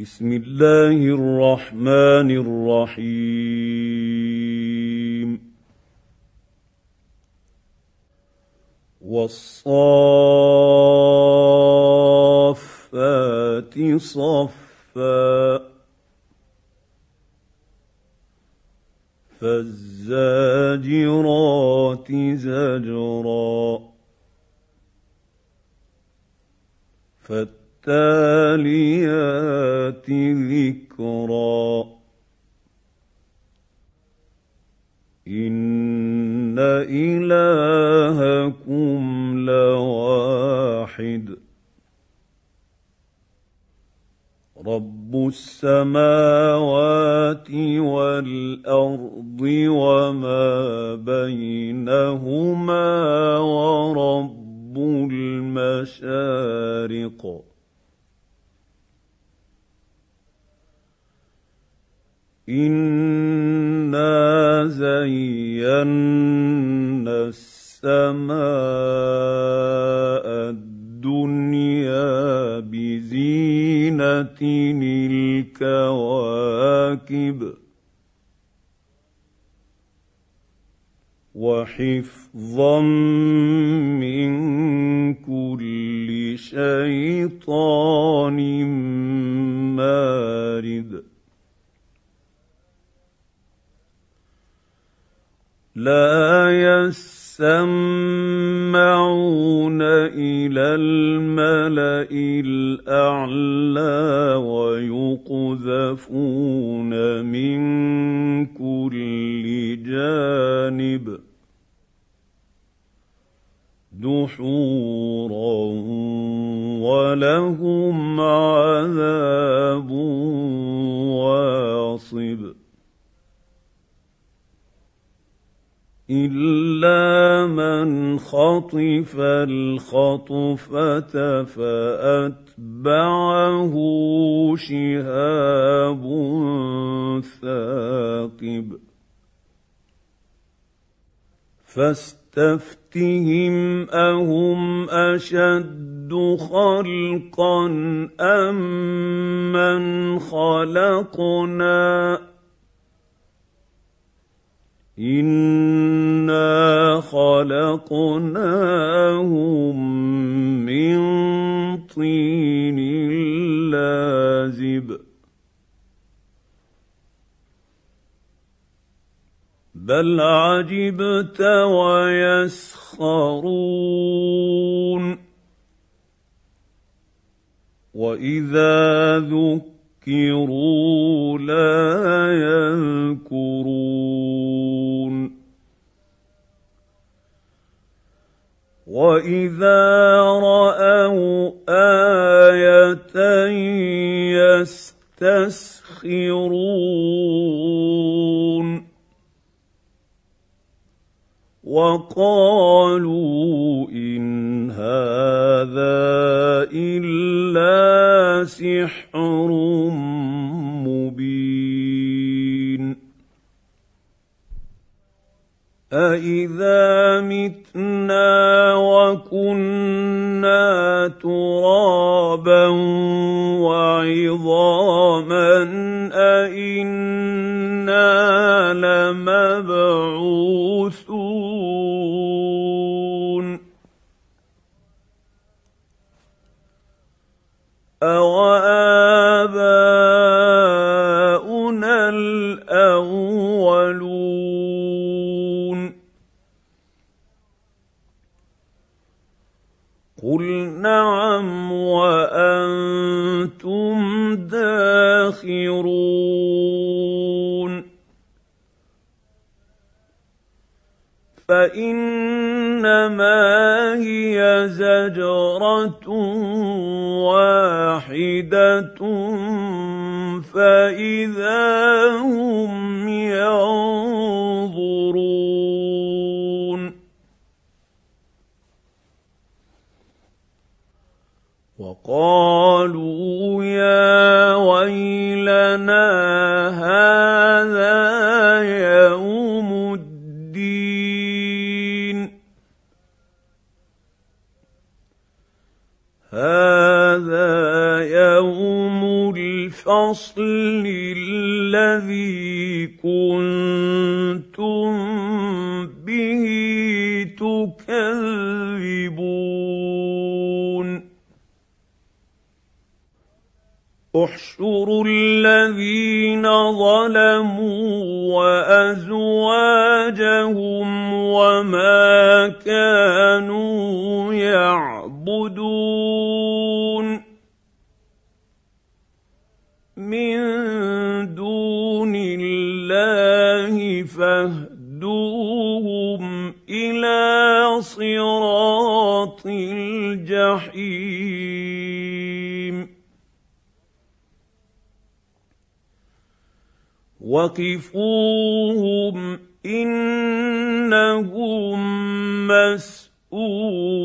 بسم الله الرحمن الرحيم. والصافات صفا السماوات والأرض وما بينهما ورب المشارق. انا زينا السماء الدنيا بزينه الكواكب. وحفظا من كل شيطان مارد. لا يسمعون إلى الملأ الأعلى ويقذفون من كل جانب دحورا ولهم عذاب واصب إلا من خطف الخطفة فأتبعه شهاب ثاقب. فاستفتهم أهم أشد خلقا أم من خلقنا؟ انا خلقناهم من طين لازب بل عجبت ويسخرون واذا ذكروا لا يذكرون واذا راوا إيه يستسخرون وقالوا ان هذا إلا سحر مبين. أإذا متنا وكنا ترابا وعظاما أإنا لمبعوثون داخرون فإنما هي زجرة واحدة فإذا هم ينظرون. وقالوا يا ويلنا هذا يوم الدين. هذا يوم الفصل الذي كنتم احشروا الذين ظلموا وأزواجهم وما كانوا يعبدون من دون الله فاهدوهم إلى صراط الجحيم. وقفوهم انهم مسئولون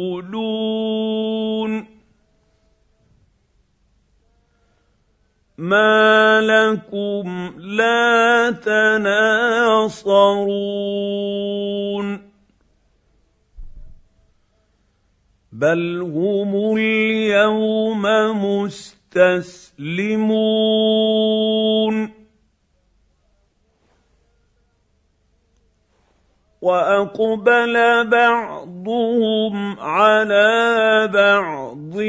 ما لكم لا تناصرون بل هم اليوم مستسلمون وأقبل بعضهم على بعض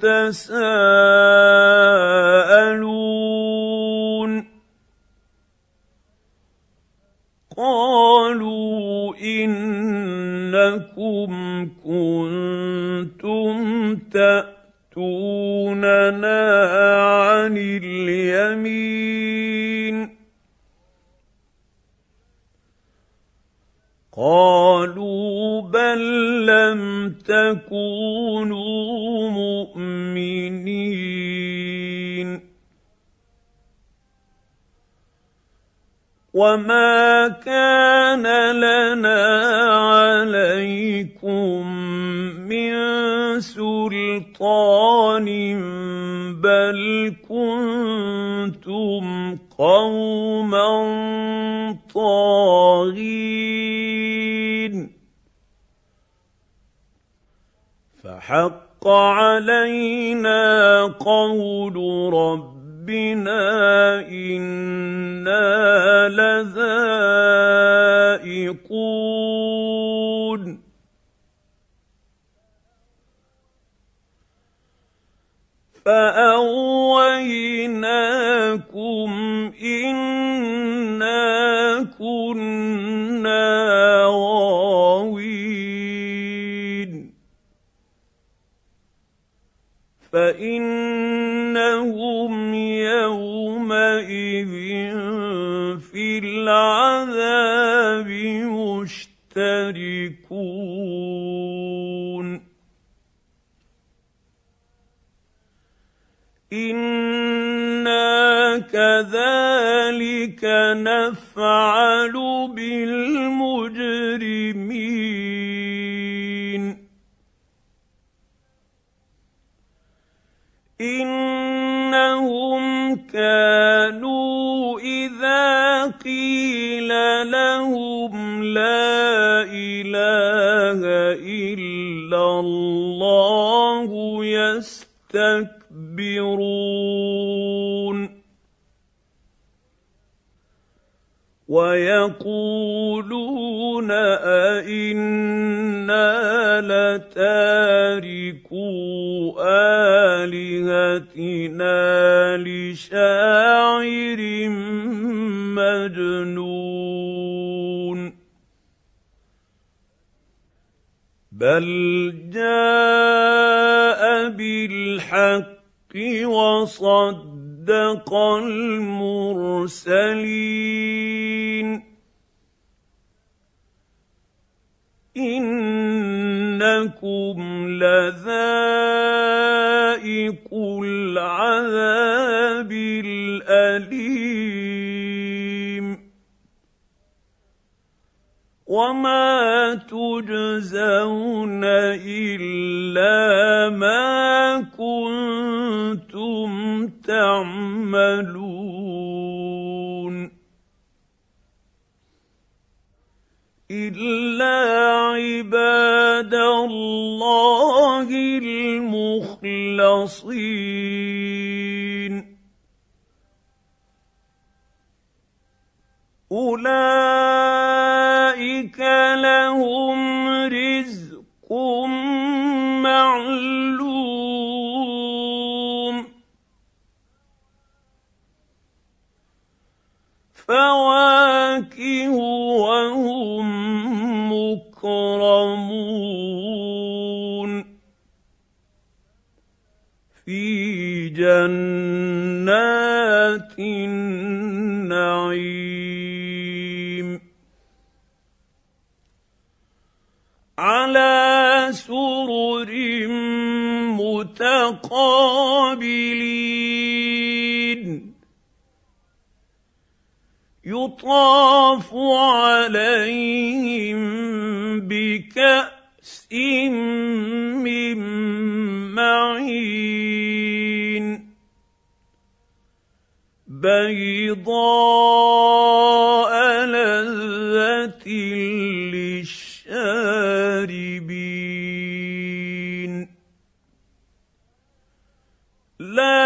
يتساءلون. قالوا إنكم كنتم تأتوننا عن اليمين. قالوا بل لم تكونوا مؤمنين. وما كان لنا عليكم من سلطان بل كنتم قوما طاغين فحق علينا قول ربنا أنا لذائقون فاغويناكم كنا غاوين. فإنهم يومئذ في العذاب مشتركون. أنا كذلك نفعل بالمجرمين إنهم كانوا إذا قيل لهم لا إله إلا الله يستكبرون يستكبرون ويقولون أئنا لتاركو آلهتنا لشاعر مجنون. بل جاء بالحق وصدق المرسلين. إنكم لذائق العذاب الأليم. وما تجزون الا ما كنتم تعملون الا عباد الله المخلصين اولئك مكرمون في جنات النعيم. على سرر متقابلين. يطاف عليهم بكأس من معين بيضاء لذة للشاربين لا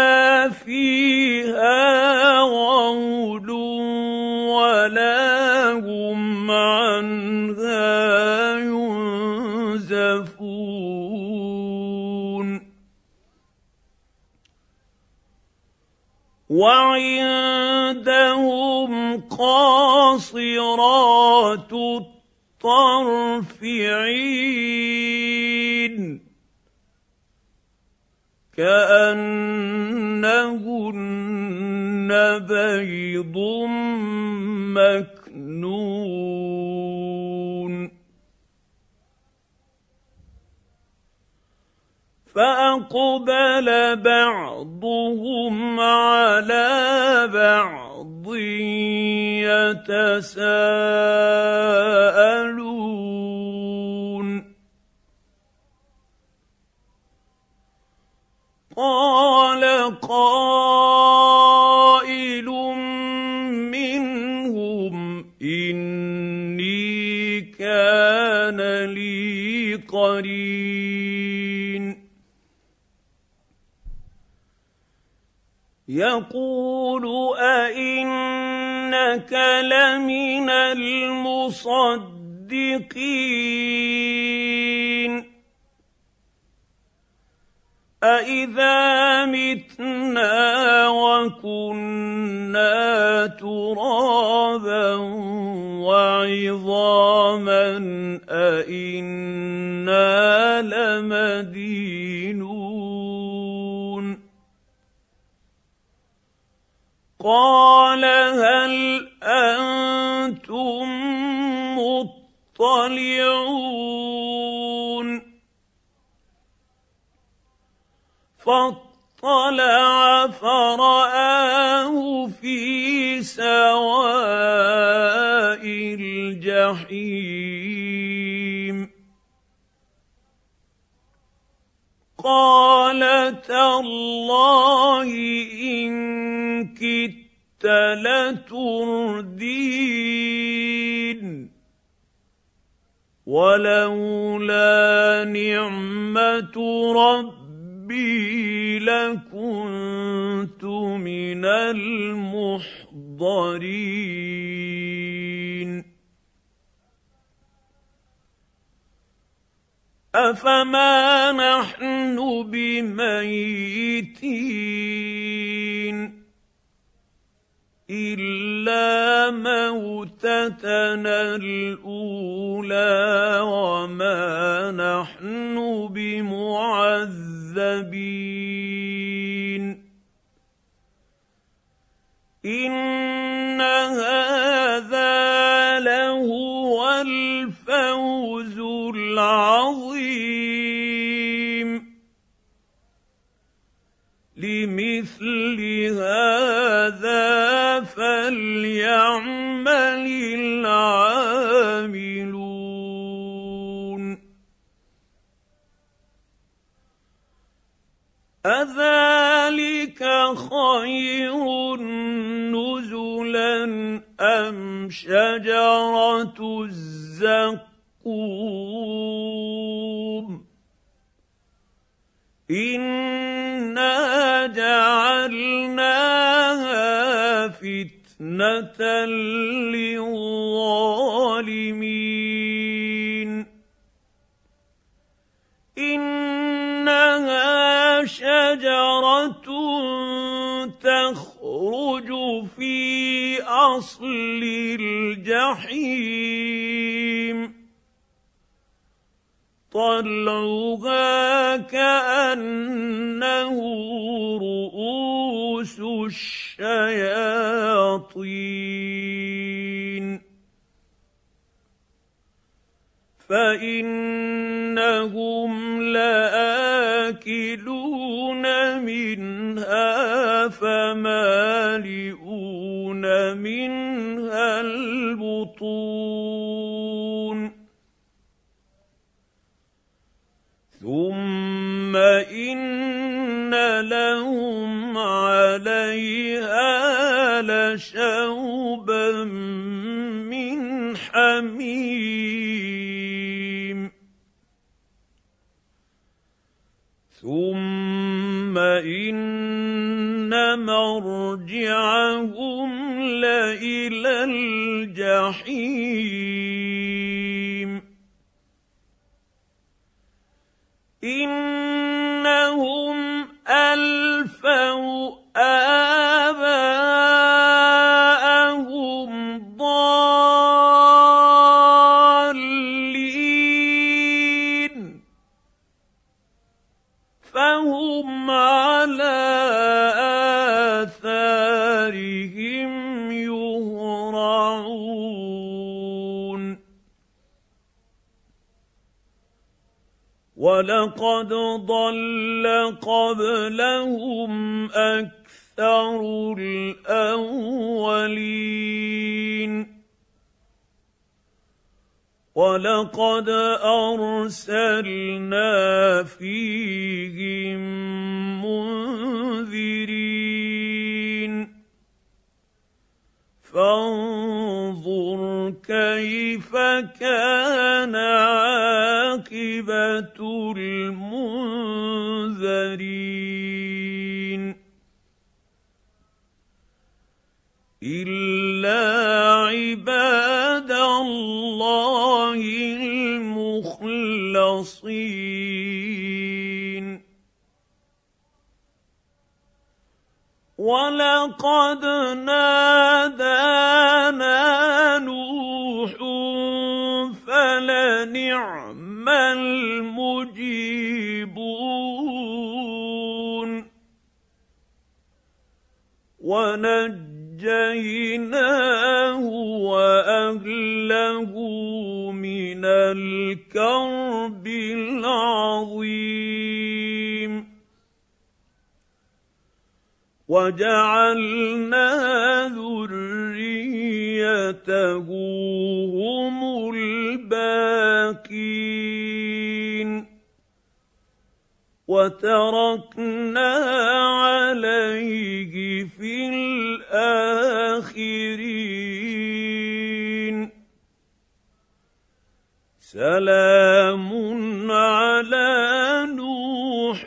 الطرف عين كأنهن بيض مكنون. فأقبل بعضهم على بعض. يتساءلون قال قائل منهم إني كان لي قرين يقول أئنك لمن المصدقين أإذا متنا وكنا ترابا وعظاما أإنا لمدينون قال هل أنتم مطلعون؟ فاطلع فرآه في سواء الجحيم. قال تالله إن كدت لتردين. ولولا نعمة ربي لكنت من المحضرين. افما نحن بميتين الا موتتنا الاولى وما نحن بمعذبين ان هذا لهو الفوز العظيم لمثل هذا فليعمل العاملون. أذلك خير نزلا ام شجره الزقوم أنا جعلناها فتنه للظالمين أصل الجحيم. طلعها كأنه رؤوس الشياطين. فإنهم لآكلون منها فمالئون منها البطون. ثم إن لهم عليها لشوبا من حميم. ثم إن مرجعهم لالى الجحيم. ضل قبلهم أكثر الأولين. ولقد ارسلنا فيهم منذرين. فانظر كيف كان عاقبه المنذرين الا عباد الله المخلصين ولقد نادانا الكرب العظيم. وجعلنا ذريته هم الباقين. وتركنا عليه في الاخرين سلام على نوح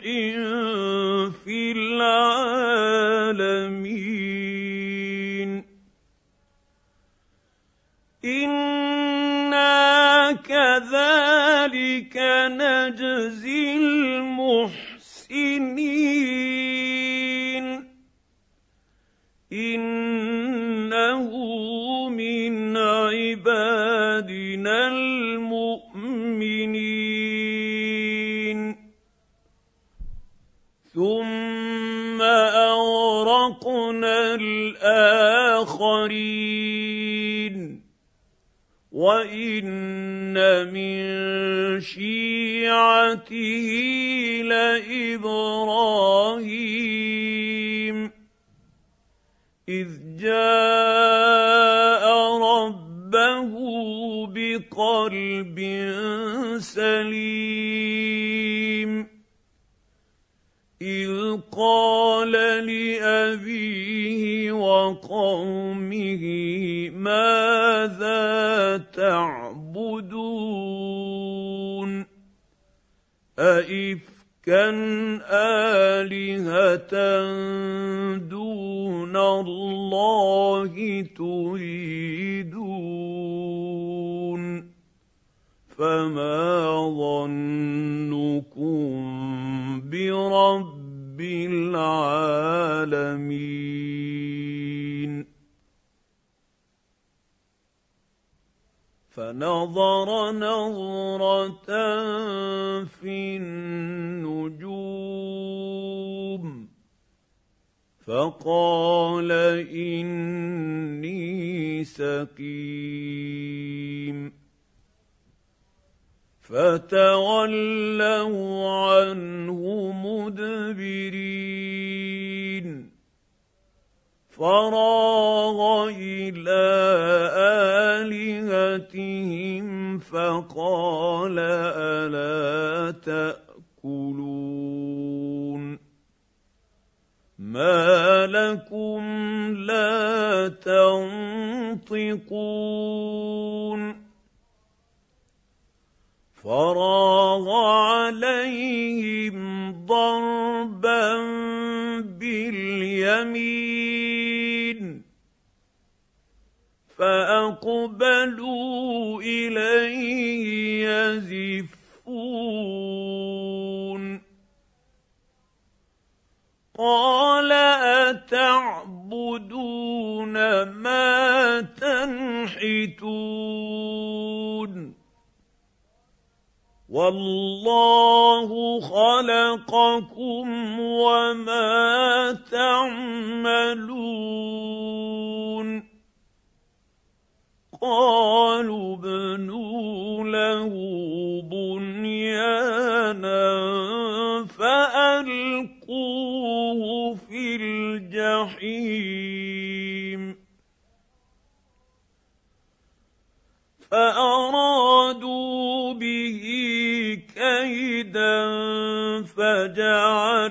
آلهة دون الله تريدون فما ظنكم برب العالمين فنظر نظرة في النجوم فقال إني سقيم فتولوا عنه مدبرين فراغ إلى آلهتهم فقال ألا تأكلون ما لكم لا تنطقون فراغ عليهم ضربا باليمين فأقبلوا إليه يزفون. قال أتعبدون ما تنحتون؟ والله خلقكم وما تعملون. قالوا ابنوا له بنيانا فألقوه في الجحيم. فأرادوا به كيدا فجعلناهم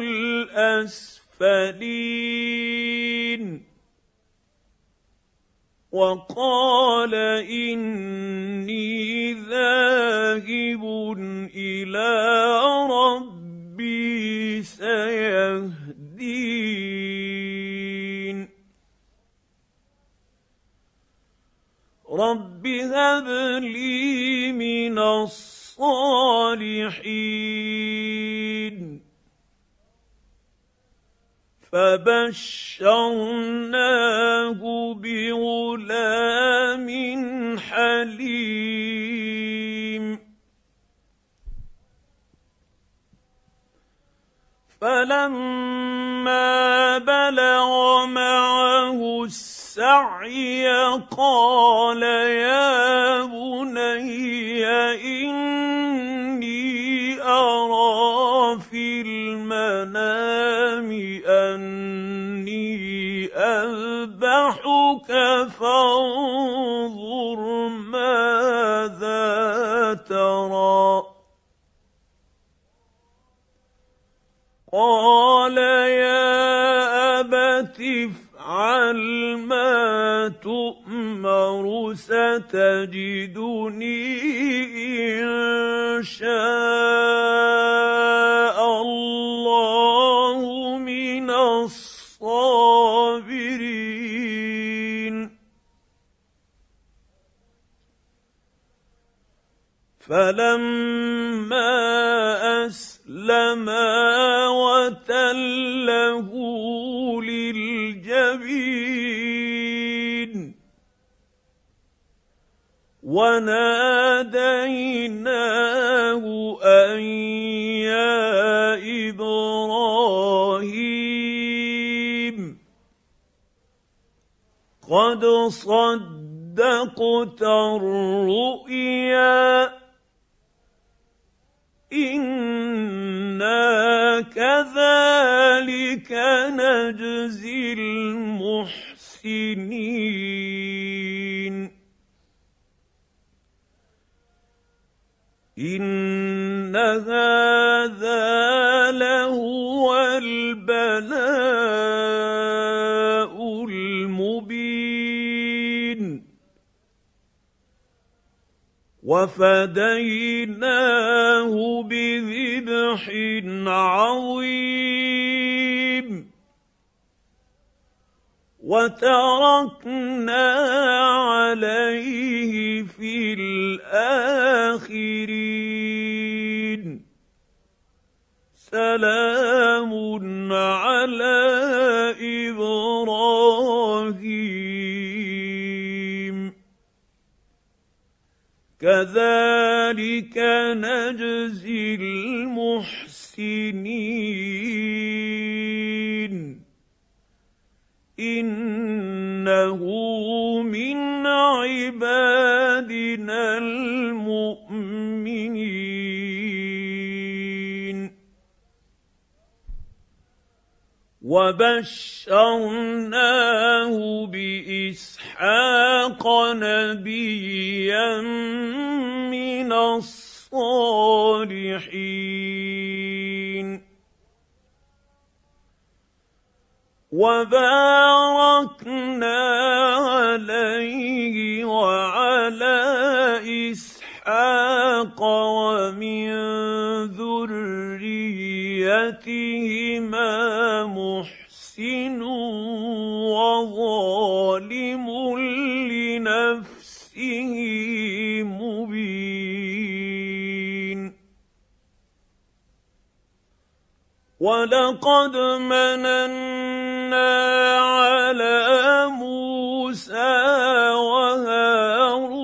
الأسفلين. وقال إني ذاهب إلى ربي سيهدين. رب هب لي من الصالحين. فبشرناه بغلام حليم. فلما بلغ معه السعي قال يا بني اني ارى في المنام أني أذبحك فانظر ماذا ترى. قال يا أبت افعل ما تؤمر. ستجدني إن شاء الله من الصابرين. فلما وناديناه أن يا إبراهيم قد صدقت الرؤيا إنا كذلك نجزي المحسنين. ان هذا لهو البلاء المبين وفديناه بذبح وتركنا عليه في الآخرين. سلام على إبراهيم. كذلك نجزي المحسنين. إنه من عبادنا المؤمنين. وبشرناه بإسحاق نبيا من الصالحين. وباركنا عليه وعلى إسحاق ومن ذريتهما محسن وظالم لنفسه مبين. ولقد مننا على موسى وهارون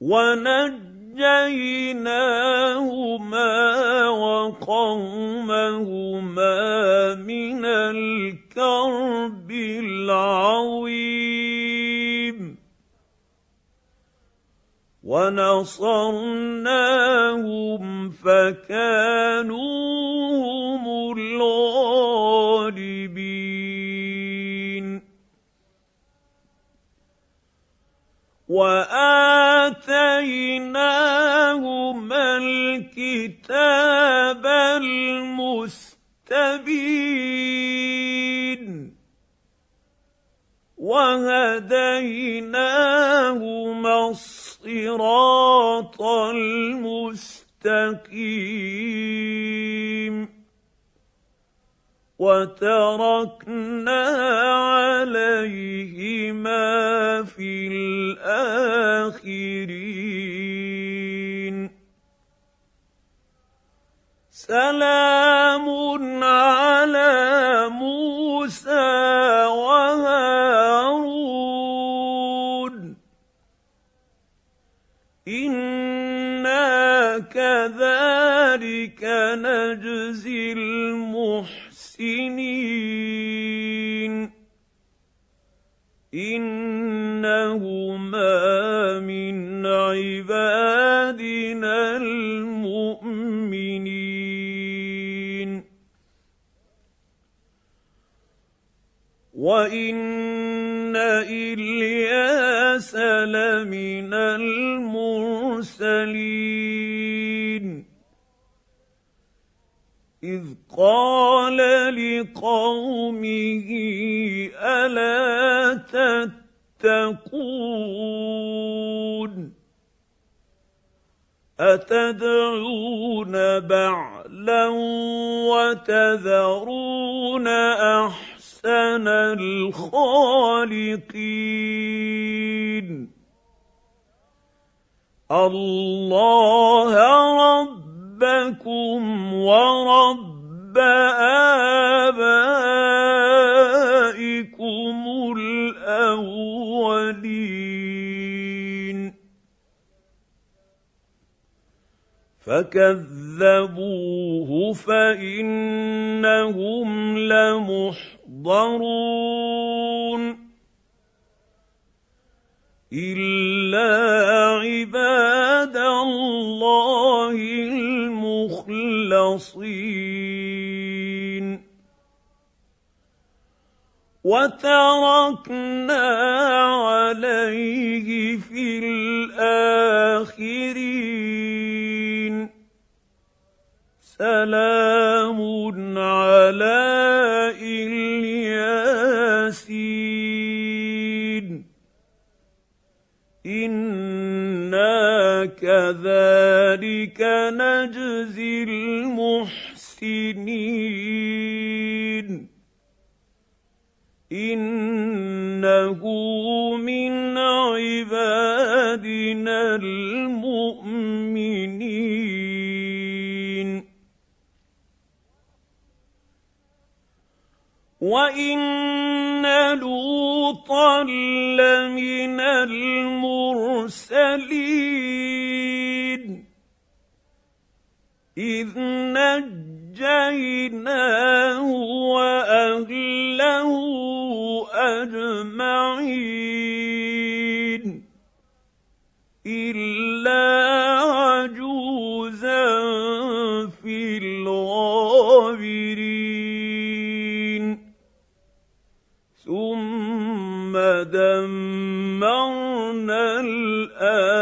ونجيناهما وقومهما من الكرب العظيم. ونصرناهم فكانوا هم الغالبين. وآتيناهما الكتاب المستبين. وهديناهما الصراط المستقيم. وتركنا عليهما في الآخرين. سلام على موسى وهارون نجزي المحسنين. إنهما من عبادنا المؤمنين. وإن إلياس لمن المرسلين. قال لقومه ألا تتقون؟ أتدعون بعلا وتذرون أحسن الخالقين؟ الله ربكم ورب آبائكم الأولين. فكذبوه فإنهم لمحضرون. الا عباد الله المخلصين وتركنا عليه في الاخرين سلام على الياسين أنا كذلك نجزي المحسنين انه من عبادنا المؤمنين وان لوطا لمن المرسلين اذ نجيناه واهله اجمعين الا عجوزا في الغابرين دمرنا الآخرين.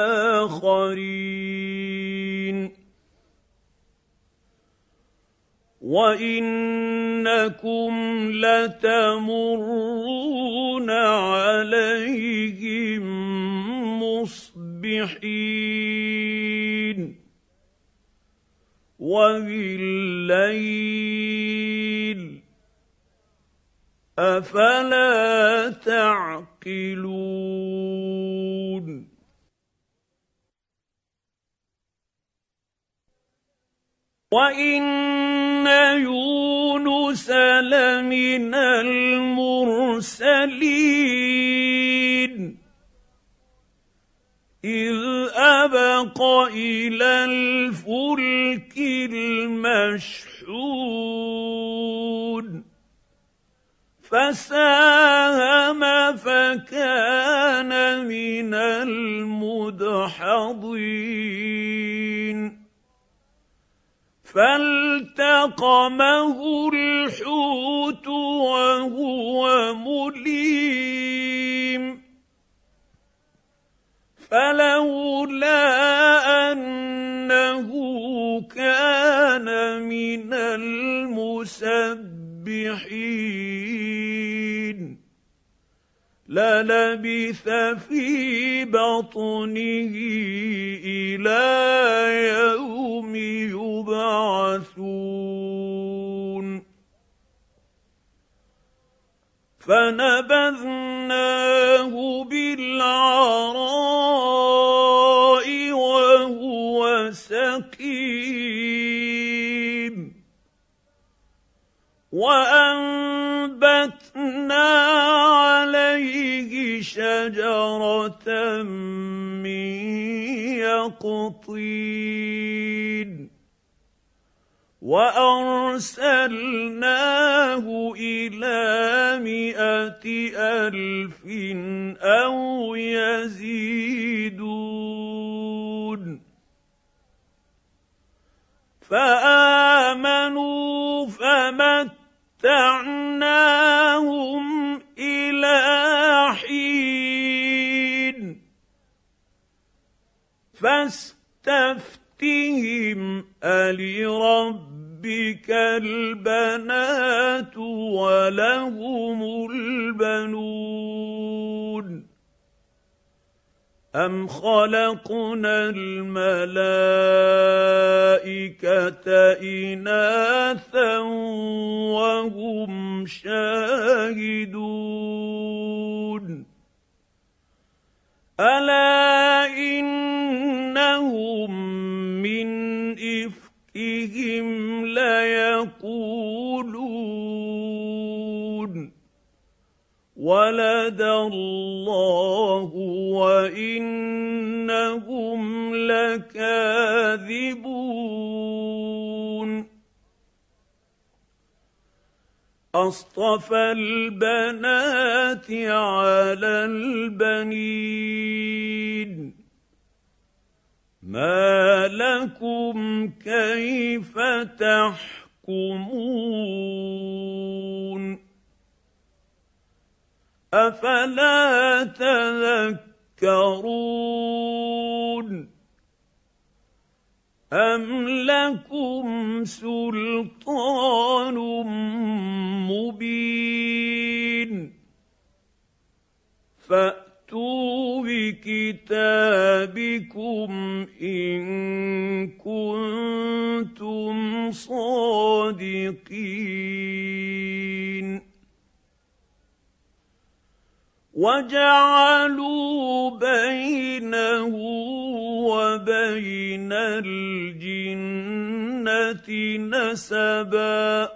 وإنكم لتمرون عليهم مصبحين. وبالليل أفلا تعقلون؟ وإن يونس لمن المرسلين. إذ أبق إلى الفلك المشحون. فساهم فكان من المدحضين. فالتقمه الحوت وهو مليم. فلولا أنه كان من المسبحين للبث في بطنه إلى يوم يبعثون. فنبذناه بالعراء وأنبتنا عليه شجرة من يقطين وأرسلناه إلى مائه ألف أو يزيدون فآمنوا فمتعناهم إلى حين. فاستفتهم ألربك البنات ولهم البنون. ام خلقنا الملائكه اناثا وهم شاهدون الا انهم من افكهم ليقولون ولد الله وإنهم لكاذبون. أصطفى البنات على البنين. ما لكم كيف تحكمون؟ أفلا تذكرون أم لكم سلطان مبين فأتوا بكتابكم إن كنتم صادقين وجعلوا بينه وبين الجنة نسبا.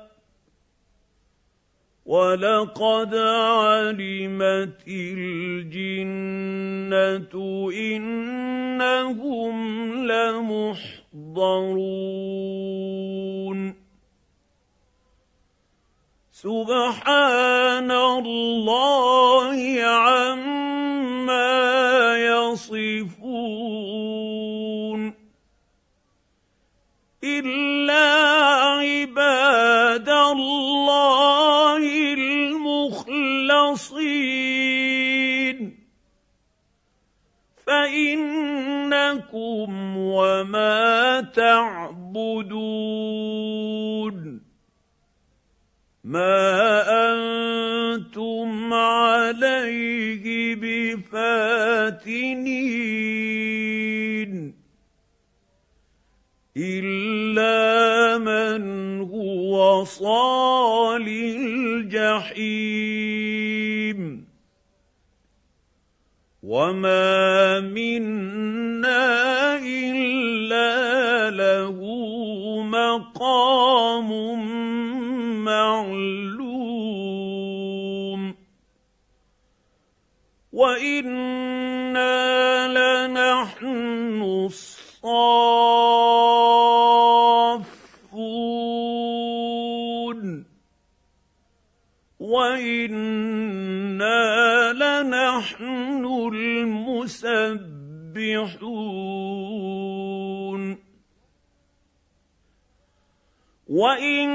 ولقد علمت الجنه انهم لمحضرون. سبحان الله عما يصفون. إلا عباد الله المخلصين. فإنكم وما تعبدون. ما أنتم عليه بفاتنين وإن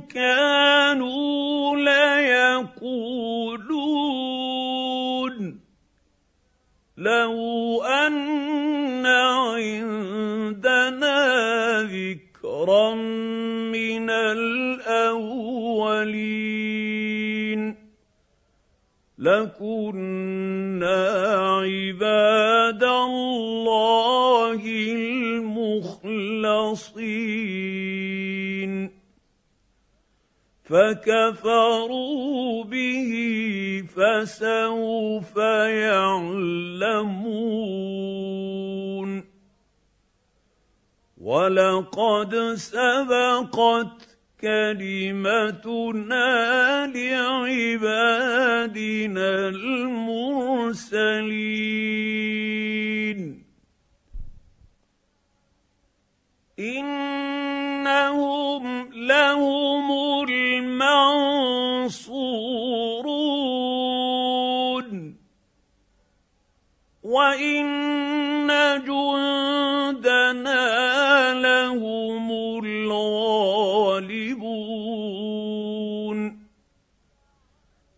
كانوا ليقولون. لو أن عندنا ذكرا من الأولين لكنا فكفروا به فسوف يعلمون. ولقد سبقت كلمتنا لعبادنا المرسلين. انهم لهم المنصورون وان جندنا لهم الغالبون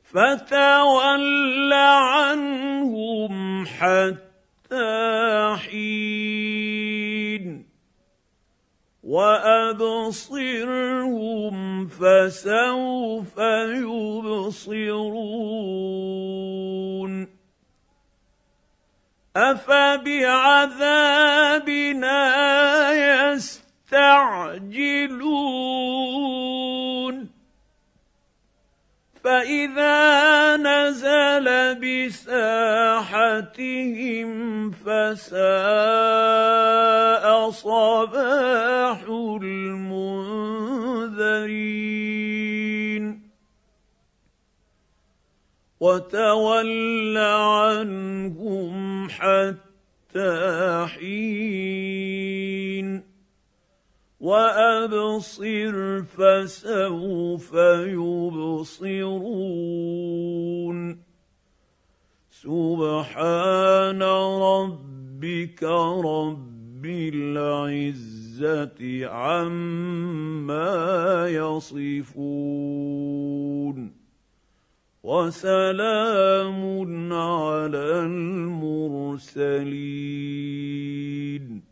فتول عنهم حتى حين وأبصرهم فسوف يبصرون. أفبعذابنا يستعجلون؟ فإذا نزل بساحتهم فساء صباح المنذرين. وتول عنهم حتى حين. وأبصر فسوف يبصرون. سبحان ربك رب العزة عما يصفون. وسلام على المرسلين.